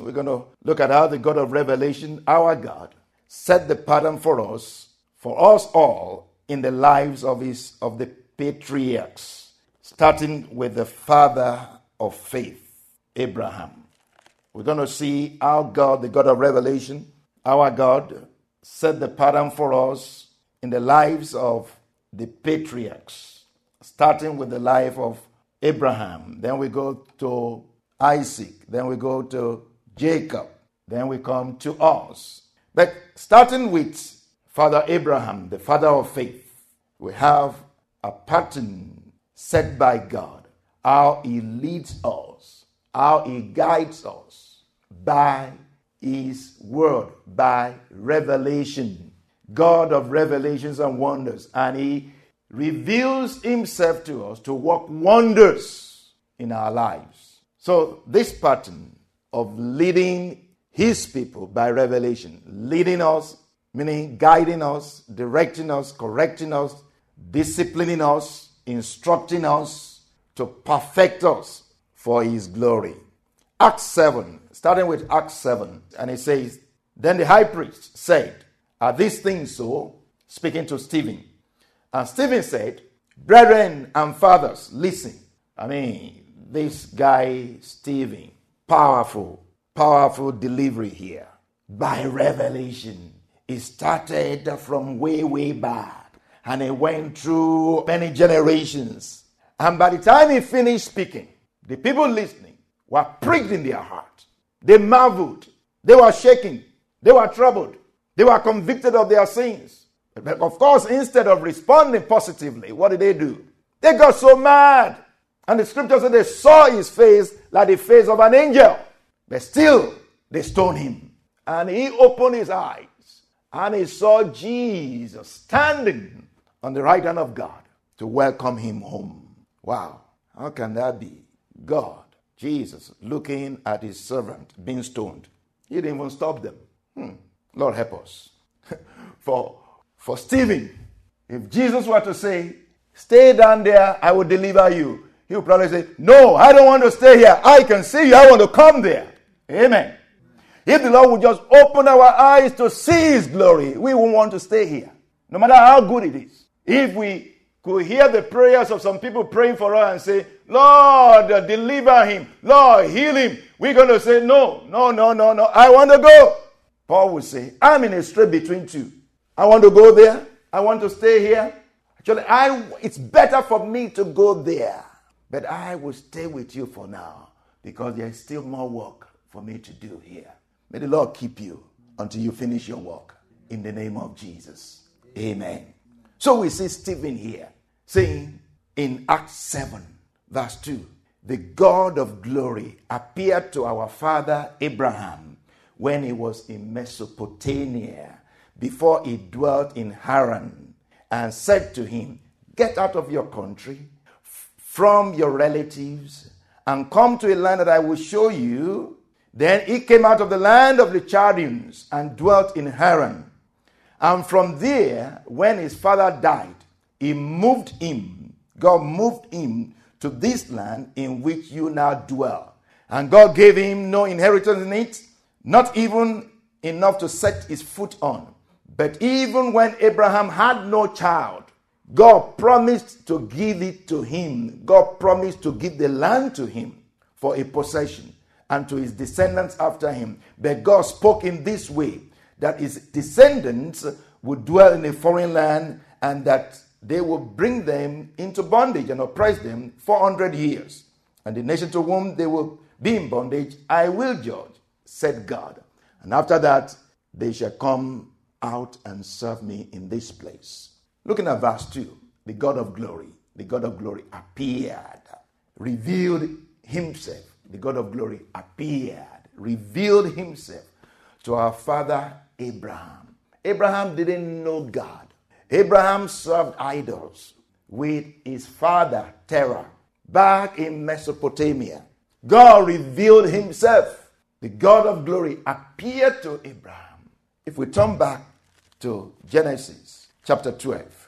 We're going to look at how the God of Revelation, our God, set the pattern for us, for us all, in the lives of his of the patriarchs, starting with the father of faith, Abraham. We're going to see how God, the God of Revelation, our God, set the pattern for us in the lives of the patriarchs, starting with the life of Abraham. Then we go to Isaac. Then we go to Jacob. Then we come to us. But starting with Father Abraham, the father of faith, we have a pattern set by God, how he leads us, how he guides us by his word, by revelation. God of revelations and wonders. And he reveals himself to us to work wonders in our lives. So, this pattern of leading his people by revelation, leading us, meaning guiding us, directing us, correcting us, disciplining us, instructing us to perfect us for his glory. Acts 7, starting with Acts 7, and it says, Then the high priest said, Are these things so? Speaking to Stephen. And Stephen said, Brethren and fathers, listen. I mean, this guy, Stephen, powerful, powerful delivery here. By revelation. It started from way, way back. And it went through many generations. And by the time he finished speaking, the people listening were pricked in their heart. They marveled. They were shaking. They were troubled. They were convicted of their sins. But of course, instead of responding positively, what did they do? They got so mad. And the scripture said they saw his face like the face of an angel. But still, they stoned him. And he opened his eyes and he saw Jesus standing on the right hand of God to welcome him home. Wow. How can that be? God, Jesus, looking at his servant being stoned. He didn't even stop them. Hmm. Lord help us. for, for Stephen, if Jesus were to say, Stay down there, I will deliver you he will probably say, No, I don't want to stay here. I can see you. I want to come there. Amen. If the Lord would just open our eyes to see His glory, we won't want to stay here, no matter how good it is. If we could hear the prayers of some people praying for us and say, Lord, deliver him, Lord, heal him, we're going to say, No, no, no, no, no, I want to go. Paul would say, I'm in a strait between two. I want to go there, I want to stay here. Actually, I, it's better for me to go there. But I will stay with you for now because there is still more work for me to do here. May the Lord keep you until you finish your work in the name of Jesus. Amen. So we see Stephen here saying in Acts 7, verse 2 the God of glory appeared to our father Abraham when he was in Mesopotamia, before he dwelt in Haran, and said to him, Get out of your country from your relatives and come to a land that I will show you. Then he came out of the land of the Chaldeans and dwelt in Haran. And from there, when his father died, he moved him, God moved him to this land in which you now dwell. And God gave him no inheritance in it, not even enough to set his foot on. But even when Abraham had no child, God promised to give it to him. God promised to give the land to him for a possession and to his descendants after him. But God spoke in this way that his descendants would dwell in a foreign land and that they would bring them into bondage and oppress them 400 years. And the nation to whom they will be in bondage, I will judge, said God. And after that, they shall come out and serve me in this place. Looking at verse 2, the God of glory, the God of glory appeared, revealed himself. The God of glory appeared, revealed himself to our father Abraham. Abraham didn't know God. Abraham served idols with his father Terah back in Mesopotamia. God revealed himself. The God of glory appeared to Abraham. If we turn back to Genesis chapter 12,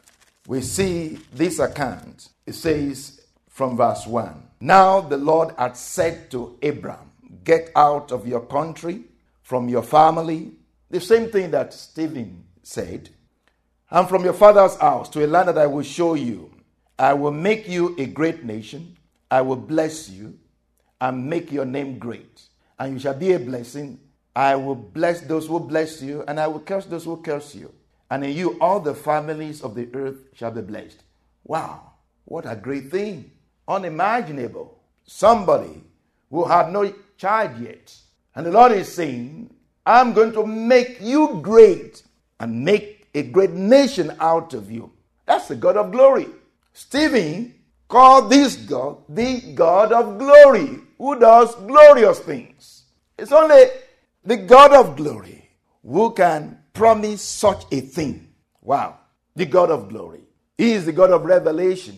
we see this account. It says from verse 1 Now the Lord had said to Abraham, Get out of your country, from your family. The same thing that Stephen said. And from your father's house to a land that I will show you. I will make you a great nation. I will bless you and make your name great. And you shall be a blessing. I will bless those who bless you, and I will curse those who curse you. And in you, all the families of the earth shall be blessed. Wow, what a great thing! Unimaginable. Somebody who had no child yet. And the Lord is saying, I'm going to make you great and make a great nation out of you. That's the God of glory. Stephen called this God the God of glory, who does glorious things. It's only the God of glory who can promise such a thing. Wow. The God of glory. He is the God of revelation,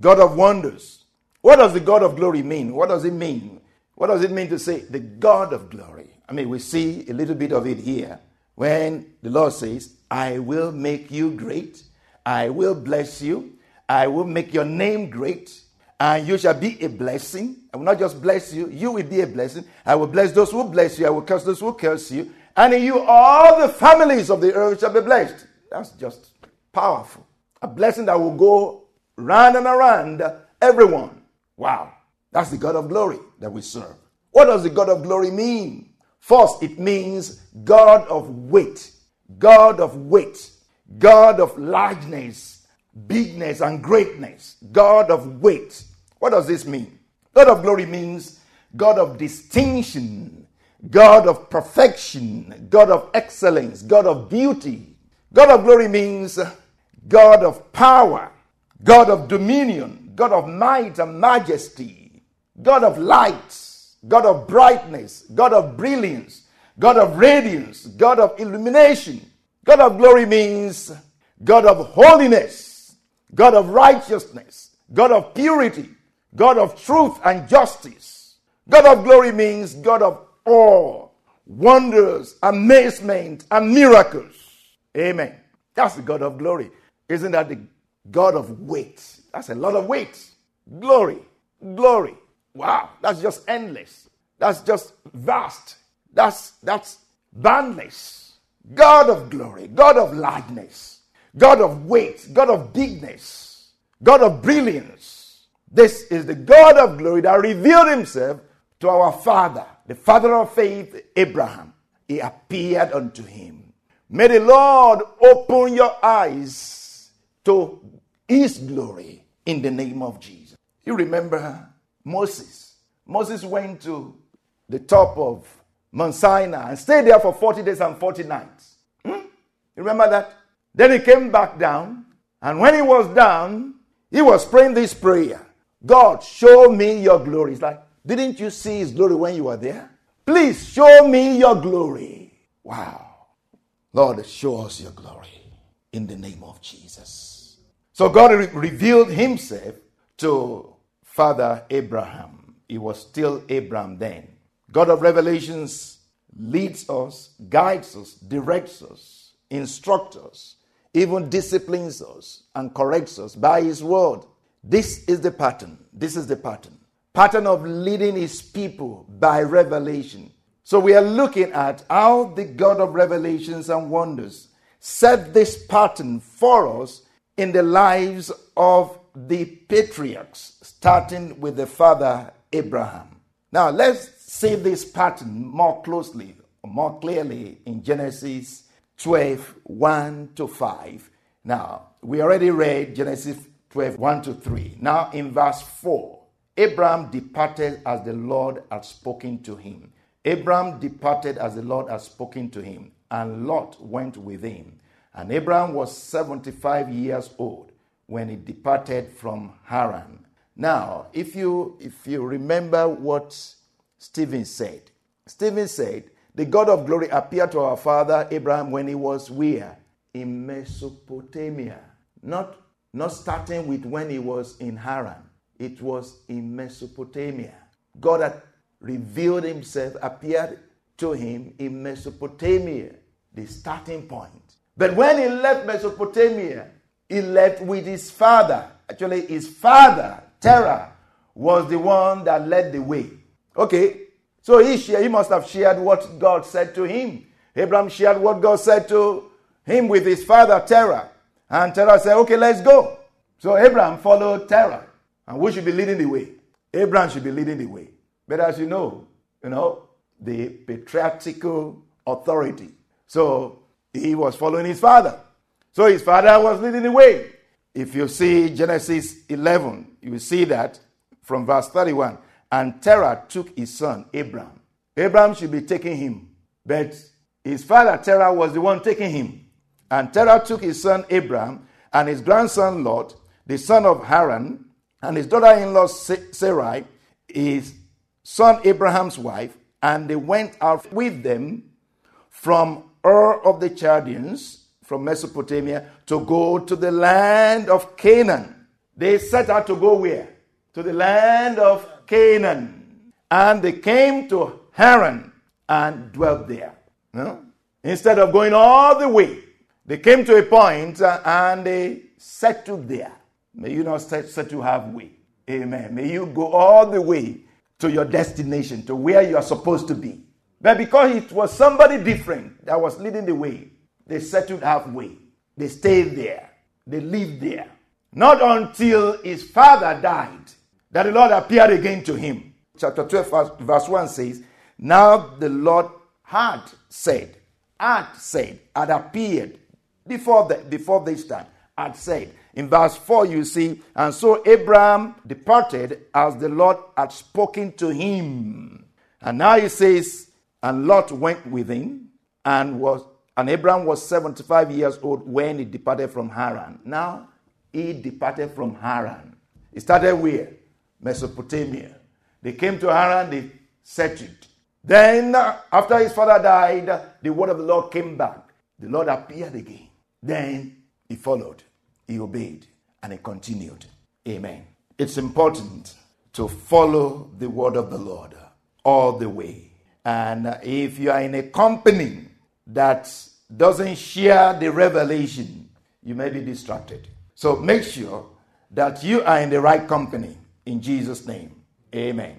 God of wonders. What does the God of glory mean? What does it mean? What does it mean to say the God of glory? I mean, we see a little bit of it here when the Lord says, I will make you great, I will bless you, I will make your name great, and you shall be a blessing. I will not just bless you, you will be a blessing. I will bless those who bless you, I will curse those who curse you, and in you all the families of the earth shall be blessed. That's just powerful. A blessing that will go round and around everyone. Wow. That's the God of glory that we serve. What does the God of glory mean? First, it means God of weight, God of weight, God of largeness, bigness, and greatness, God of weight. What does this mean? God of glory means God of distinction, God of perfection, God of excellence, God of beauty. God of glory means God of power, God of dominion, God of might and majesty, God of light, God of brightness, God of brilliance, God of radiance, God of illumination. God of glory means God of holiness, God of righteousness, God of purity, God of truth and justice. God of glory means God of awe, wonders, amazement, and miracles. Amen. That's the God of glory. Isn't that the God of weight? That's a lot of weight. Glory, glory. Wow, that's just endless. That's just vast. That's that's boundless. God of glory, God of largeness, God of weight, God of bigness, God of brilliance. This is the God of glory that revealed himself to our father, the father of faith, Abraham. He appeared unto him. May the Lord open your eyes to his glory in the name of Jesus. You remember Moses. Moses went to the top of Mount Sinai and stayed there for 40 days and 40 nights. Hmm? You remember that? Then he came back down, and when he was down, he was praying this prayer God, show me your glory. It's like, didn't you see his glory when you were there? Please show me your glory. Wow. Lord, show us your glory in the name of Jesus. So God re- revealed himself to Father Abraham. He was still Abraham then. God of revelations leads us, guides us, directs us, instructs us, even disciplines us and corrects us by his word. This is the pattern. This is the pattern. Pattern of leading his people by revelation. So we are looking at how the God of revelations and wonders set this pattern for us in the lives of the patriarchs, starting with the father Abraham. Now let's see this pattern more closely, more clearly in Genesis 12 1 to 5. Now, we already read Genesis 12 1 to 3. Now, in verse 4, Abraham departed as the Lord had spoken to him. Abraham departed as the Lord had spoken to him, and Lot went with him. And Abraham was 75 years old when he departed from Haran. Now, if you if you remember what Stephen said, Stephen said, The God of glory appeared to our father Abraham when he was where? In Mesopotamia. Not, not starting with when he was in Haran, it was in Mesopotamia. God had revealed himself, appeared to him in Mesopotamia, the starting point. But when he left Mesopotamia, he left with his father. Actually, his father, Terah, was the one that led the way. Okay, so he, he must have shared what God said to him. Abraham shared what God said to him with his father, Terah. And Terah said, Okay, let's go. So Abraham followed Terah. And we should be leading the way? Abraham should be leading the way. But as you know, you know, the patriarchal authority. So he was following his father. So his father was leading the way. If you see Genesis 11, you will see that from verse 31. And Terah took his son, Abraham. Abraham should be taking him, but his father, Terah, was the one taking him. And Terah took his son, Abraham, and his grandson, Lot, the son of Haran, and his daughter in law, Sarai, his son Abraham's wife, and they went out with them from Ur of the Chaldeans, from Mesopotamia, to go to the land of Canaan. They set out to go where? To the land of Canaan. And they came to Haran and dwelt there. No? Instead of going all the way, they came to a uh, and they settled there. May you not settle halfway. Amen. May you go all the way to your destination, to where you are supposed to be. But because it was somebody different that was leading the way, they settled halfway. They stayed there. They lived there. Not until his father died that the Lord appeared again to him. Chapter 12, verse 1 says, Now the Lord had said, had said, had appeared before, the, before this time, had said. In verse 4, you see, and so Abraham departed as the Lord had spoken to him. And now he says, and Lot went with him, and was and Abraham was 75 years old when he departed from Haran. Now he departed from Haran. He started where? Mesopotamia. They came to Haran, they settled. Then, after his father died, the word of the Lord came back. The Lord appeared again. Then he followed, he obeyed, and he continued. Amen. It's important to follow the word of the Lord all the way. And if you are in a company that doesn't share the revelation, you may be distracted. So make sure that you are in the right company. In Jesus' name, amen.